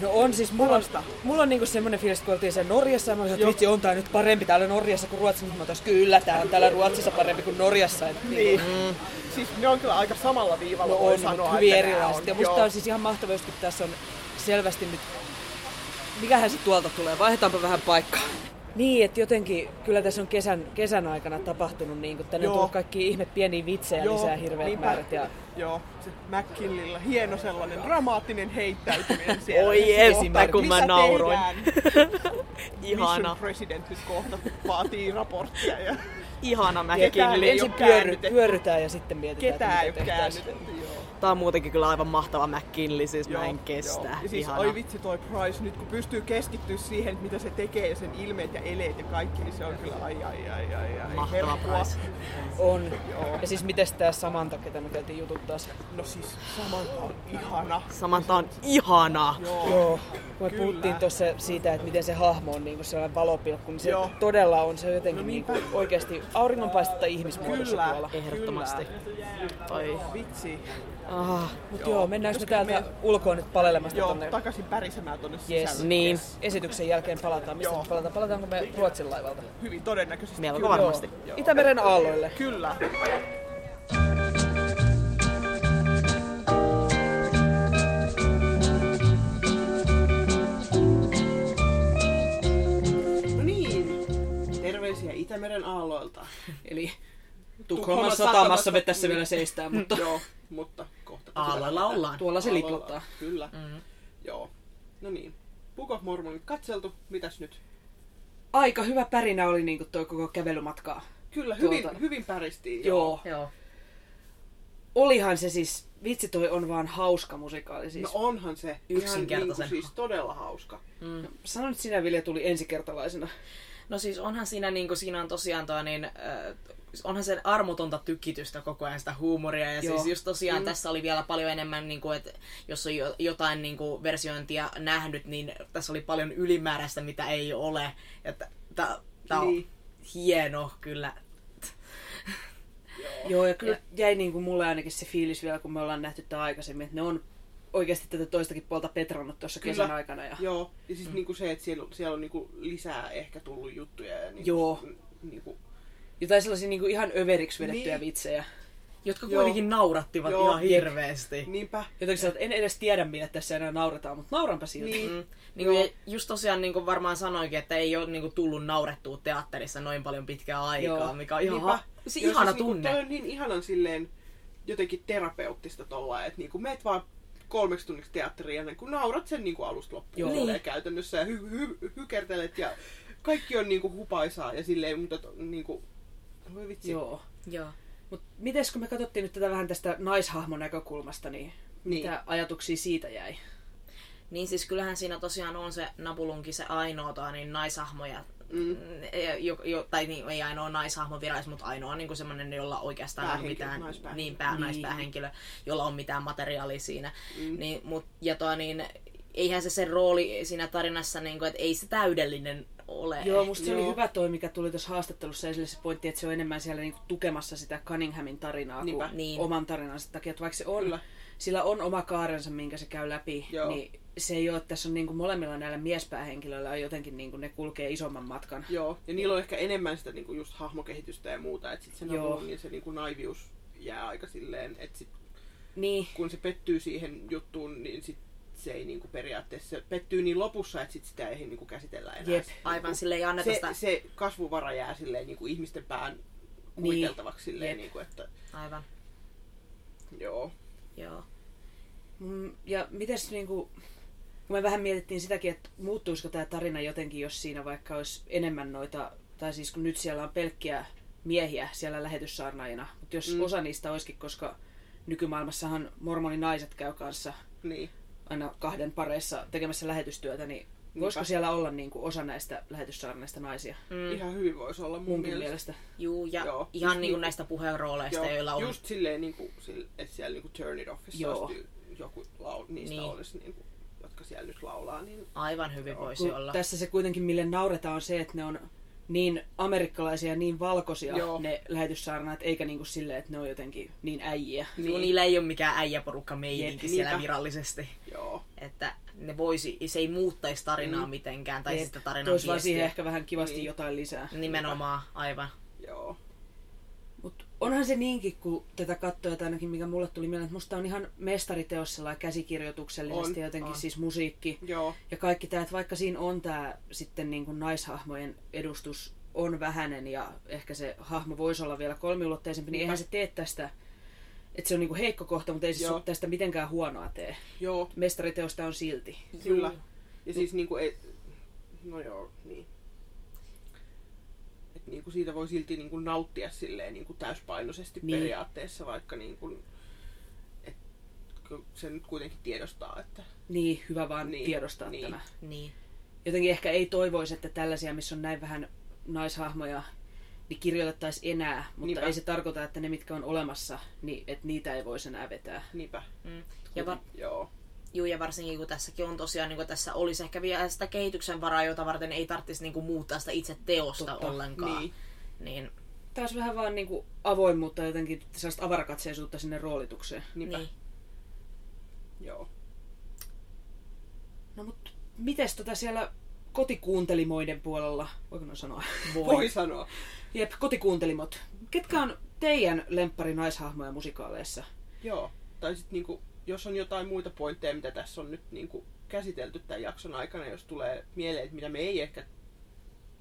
No on siis, mulla on, mulla on niinku semmonen fiilis, kun oltiin siellä Norjassa ja mä olin, että vitsi, on tää nyt parempi täällä Norjassa kuin Ruotsissa, mutta mä kyllä, tää on täällä Ruotsissa parempi kuin Norjassa. Et, Niin. Mm. Siis ne on kyllä aika samalla viivalla, No voi on, sanoa, mutta hyvin erilaiset. Ja musta joo. on siis ihan mahtavaa, kun tässä on selvästi nyt... Mikähän se tuolta tulee? Vaihdetaanpa vähän paikkaa. Niin, että jotenkin kyllä tässä on kesän, kesän aikana tapahtunut niin kuin tänne on tullut kaikki ihme pieniä vitsejä Joo, lisää hirveät niinpä. määrät. Ja Joo, se McKinleyllä hieno sellainen dramaattinen heittäytyminen siellä. Oi kohta, kun mä nauroin. *laughs* Ihana, Mission President nyt kohta vaatii raporttia ja ihana McKinley. ensin pyöry, pyörytään ja sitten mietitään, ketään ei että ole mitä tehtäisiin. käännytetty. Tää on muutenkin kyllä aivan mahtava McKinley, siis Joo, mä en kestä. joo. Ja siis Ihana. oi vitsi toi Price, nyt kun pystyy keskittyä siihen, mitä se tekee ja sen ilmeet ja eleet ja kaikki, niin se on kyllä ai ai ai ai ai. Mahtava herkkua. Price. On. Joo. Ja siis mites tää Samantha, ketä me käytiin jututtaa? No siis Samantha on ihana. Samantha on ihana. Joo. Joo, kun me Kyllä. puhuttiin tuossa siitä, että miten se hahmo on niin sellainen valopilkku, niin se Joo. todella on se jotenkin No no niinpä. niin oikeasti auringonpaistetta ihmismuodossa Kyllä. tuolla. Ehdottomasti. Oi. Vitsi. Ah, Mut joo, Joo. mennäänkö me täältä me- ulkoa nyt palelemasta Joo, tonne takaisin pärisemään tonne Yes. sisälle. Niin. esityksen jälkeen palataan. Mistä me palataan? Palataanko me Ruotsin laivalta? Hyvin todennäköisesti. Melko kyllä. varmasti. Joo. Itämeren aalloille. Kyllä. No niin, terveisiä Itämeren aalloilta. Eli Tukholman satamassa me tässä niin. vielä seistään, mutta Joo, mutta kohta. Aalloilla ollaan. tuolla se liputtaa. Kyllä. Joo. No niin. Book of Mormonit katseltu. Mitäs nyt? Aika hyvä pärinä oli niinku toi koko kävelymatkaa. Kyllä, hyvin, Tuota- hyvin päristiin. Joo. Joo. Olihan se siis, vitsi toi on vaan hauska musikaali siis. No onhan se. Yksinkertaisen Ihan niinku siis todella hauska. Sano nyt sinä Vilja tuli ensikertalaisena. No siis onhan siinä, niin kuin, siinä on tosiaan toi, niin, äh, onhan se armotonta tykitystä koko ajan sitä huumoria. Ja Joo. siis just tosiaan mm. tässä oli vielä paljon enemmän, niin kuin, että jos on jo, jotain niin kuin, versiointia nähnyt, niin tässä oli paljon ylimääräistä, mitä ei ole. Ja tämä on Niin. hieno kyllä. Joo, ja kyllä jäi niin kuin mulle ainakin se fiilis vielä, kun me ollaan nähty tämä aikaisemmin, että ne on oikeasti tätä toistakin puolta petrannut tuossa Kyllä. kesän aikana. Ja... Joo. Ja siis mm. niinku se, että siellä, siellä on niinku lisää ehkä tullut juttuja. Ja niinku, Joo. Niinku, Jotain sellaisia niin kuin ihan överiksi vedettyjä Niin. vitsejä. Jotka Joo. kuitenkin naurattivat Joo. ihan hirveästi. niinpä. Jotenkin sä en edes tiedä, millä tässä enää nauretaan, mutta nauranpa silti. Niin. Mm. Niin kuin, just tosiaan niin kuin varmaan sanoinkin, että ei ole niin kuin, tullut naurettua teatterissa noin paljon pitkää aikaa, Joo. mikä on ihan, Niinpä. ha- se Joo, ihana siis niinku tunne. toi on niin ihanan silleen jotenkin terapeuttista tolla, että niinku meet vaan kolmeksi tunniksi teatteriin ja kun naurat sen niinku alusta loppuun Niin. käytännössä ja hy- hy- hykertelet ja kaikki on niinku hupaisaa ja silleen, mutta to, niinku, voi vitsi. Joo. Joo. Mut mites kun me katsottiin nyt tätä vähän tästä naishahmon näkökulmasta, niin, Niin. mitä ajatuksia siitä jäi? Niin siis kyllähän siinä tosiaan on se Nabulunkin se ainoa tota, niin naishahmoja. Mm. Jo, jo, tai niin, ei ainoa naishahmo virallis, mutta ainoa niin semmoinen, jolla oikeastaan on Päähenkilö, mitään, niin, pää, Niin. naispäähenkilö, jolla on mitään materiaalia siinä. Mm. Niin, mut, ja toi, niin, eihän se sen rooli siinä tarinassa, niin kuin, että ei se täydellinen ole. Joo, musta se Joo. oli hyvä toi, mikä tuli tuossa haastattelussa esille se pointti, että se on enemmän siellä niinku tukemassa sitä Cunninghamin tarinaa Niinpä. kuin Niin. oman tarinansa takia. Että vaikka se on, Kyllä. sillä on oma kaarensa, minkä se käy läpi, Joo. niin se ei ole, että tässä on niinku molemmilla näillä miespäähenkilöillä on jotenkin niinku ne kulkee isomman matkan. Joo, ja niillä on ehkä enemmän sitä niinku just hahmokehitystä ja muuta, että sit se niin se niinku naivius jää aika silleen, että sit Niin, kun se pettyy siihen juttuun, niin sit se ei niinku periaatteessa, pettyy niin lopussa, että sit sitä ei niinku käsitellä enää. Jep. Aivan sille ei anneta Se, sitä... se kasvuvara jää silleen niinku ihmisten pään kuviteltavaksi silleen, Jep. niinku, että Aivan, joo. joo. Mm, Ja mites niinku... kun me vähän mietittiin sitäkin, että muuttuisiko tämä tarina jotenkin, jos siinä vaikka olisi enemmän noita, tai siis kun nyt siellä on pelkkiä miehiä siellä lähetyssaarnaajina, mutta jos mm. osa niistä olisikin, koska nykymaailmassahan mormoninaiset käy kanssa Niin. Aina kahden pareissa tekemässä lähetystyötä, niin voisiko Niinpä. siellä olla niin kuin osa näistä lähetyssaarnaista naisia? Mm. Ihan hyvin voisi olla mun Munkin mielestä. mielestä. Juu, ja Joo. ihan Just niinku niinku- näistä puheenrooleista, Joo, joilla on... Just silleen, niin kuin, että siellä niin kuin Turn It Offissa Joo. olisi joku lau, niistä Niin. niin. olisi, niin kuin, jotka siellä nyt laulaa. Niin, Aivan hyvin Joo, voisi Kun olla. Tässä se kuitenkin, mille nauretaan, on se, että ne on niin amerikkalaisia ja niin valkoisia Joo. ne lähetyssaarnaat, eikä niin kuin silleen, että ne on jotenkin niin äijiä. Niin. Kun niillä ei ole mikään äijäporukka Jep, meininki siellä niinpä. virallisesti. joo. Että ne voisi, se ei muuttaisi tarinaa Mm. mitenkään, tai Jep. sitä tarinan Tois vaan viestiä. siihen ehkä vähän kivasti Niin. jotain lisää. Nimenomaan, aivan. Joo. Onhan se niinkin, kun tätä katsoo, että ainakin mikä mulle tuli mieleen, että musta on ihan mestariteos sellainen käsikirjoituksellisesti On, ja jotenkin on. siis musiikki Joo. ja kaikki tämä, että vaikka siinä on tämä sitten niin kuin naishahmojen edustus on vähäinen ja ehkä se hahmo voisi olla vielä kolmiulotteisempi, niin Niinpä. eihän se tee tästä, että se on niin kuin heikko kohta, mutta ei se Joo. tästä mitenkään huonoa tee. Joo. Mestariteosta on silti. Kyllä. Ja siis niinku ei... No joo, niin. Niinku siitä voi silti niinku nauttia silleen niinku täyspainoisesti Niin. periaatteessa, vaikka niinku... Et, se nyt kuitenkin tiedostaa, että... Niin, hyvä vaan Niin, tiedostaa niin. tämä. Niin. Jotenkin ehkä ei toivoisi, että tällaisia, missä on näin vähän naishahmoja, niin kirjoitettaisiin enää, mutta Niinpä. ei se tarkoita, että ne, mitkä on olemassa, niin että niitä ei voisi enää vetää. Niinpä. Mm. Ja, va- Joo. Juu, ja varsinkin kun tässäkin on tosiaan, niin kun tässä olisi ehkä vielä sitä kehityksen varaa, jota varten ei tarvitsisi niin kuin muuttaa sitä itse teosta Totta. ollenkaan. Niin. Niin, Taas vähän vaan niin kuin avoimuutta ja jotenkin sellaista avarakatseisuutta sinne roolitukseen. Niinpä. niin. Joo. No mutta mites tota siellä kotikuuntelimoiden puolella, voiko noin sanoa? Voi *laughs* sanoa. Jep, kotikuuntelimot. Ketkä on teidän lemppari naishahmoja musikaaleissa? Joo. Tai sitten niinku, jos on jotain muita pointteja, mitä tässä on nyt niinku käsitelty tämän jakson aikana, jos tulee mieleen, että mitä me ei ehkä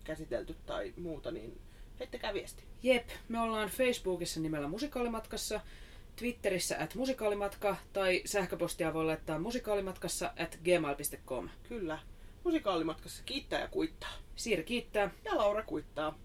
käsitelty tai muuta, niin heittäkää viesti. Jep, me ollaan Facebookissa nimellä Musikaalimatkassa, Twitterissä at musikaalimatka tai sähköpostia voi laittaa musikaalimatkassa at gmail.com. Kyllä. Musikaalimatkassa kiittää ja kuittaa. Siiri kiittää. Ja Laura kuittaa.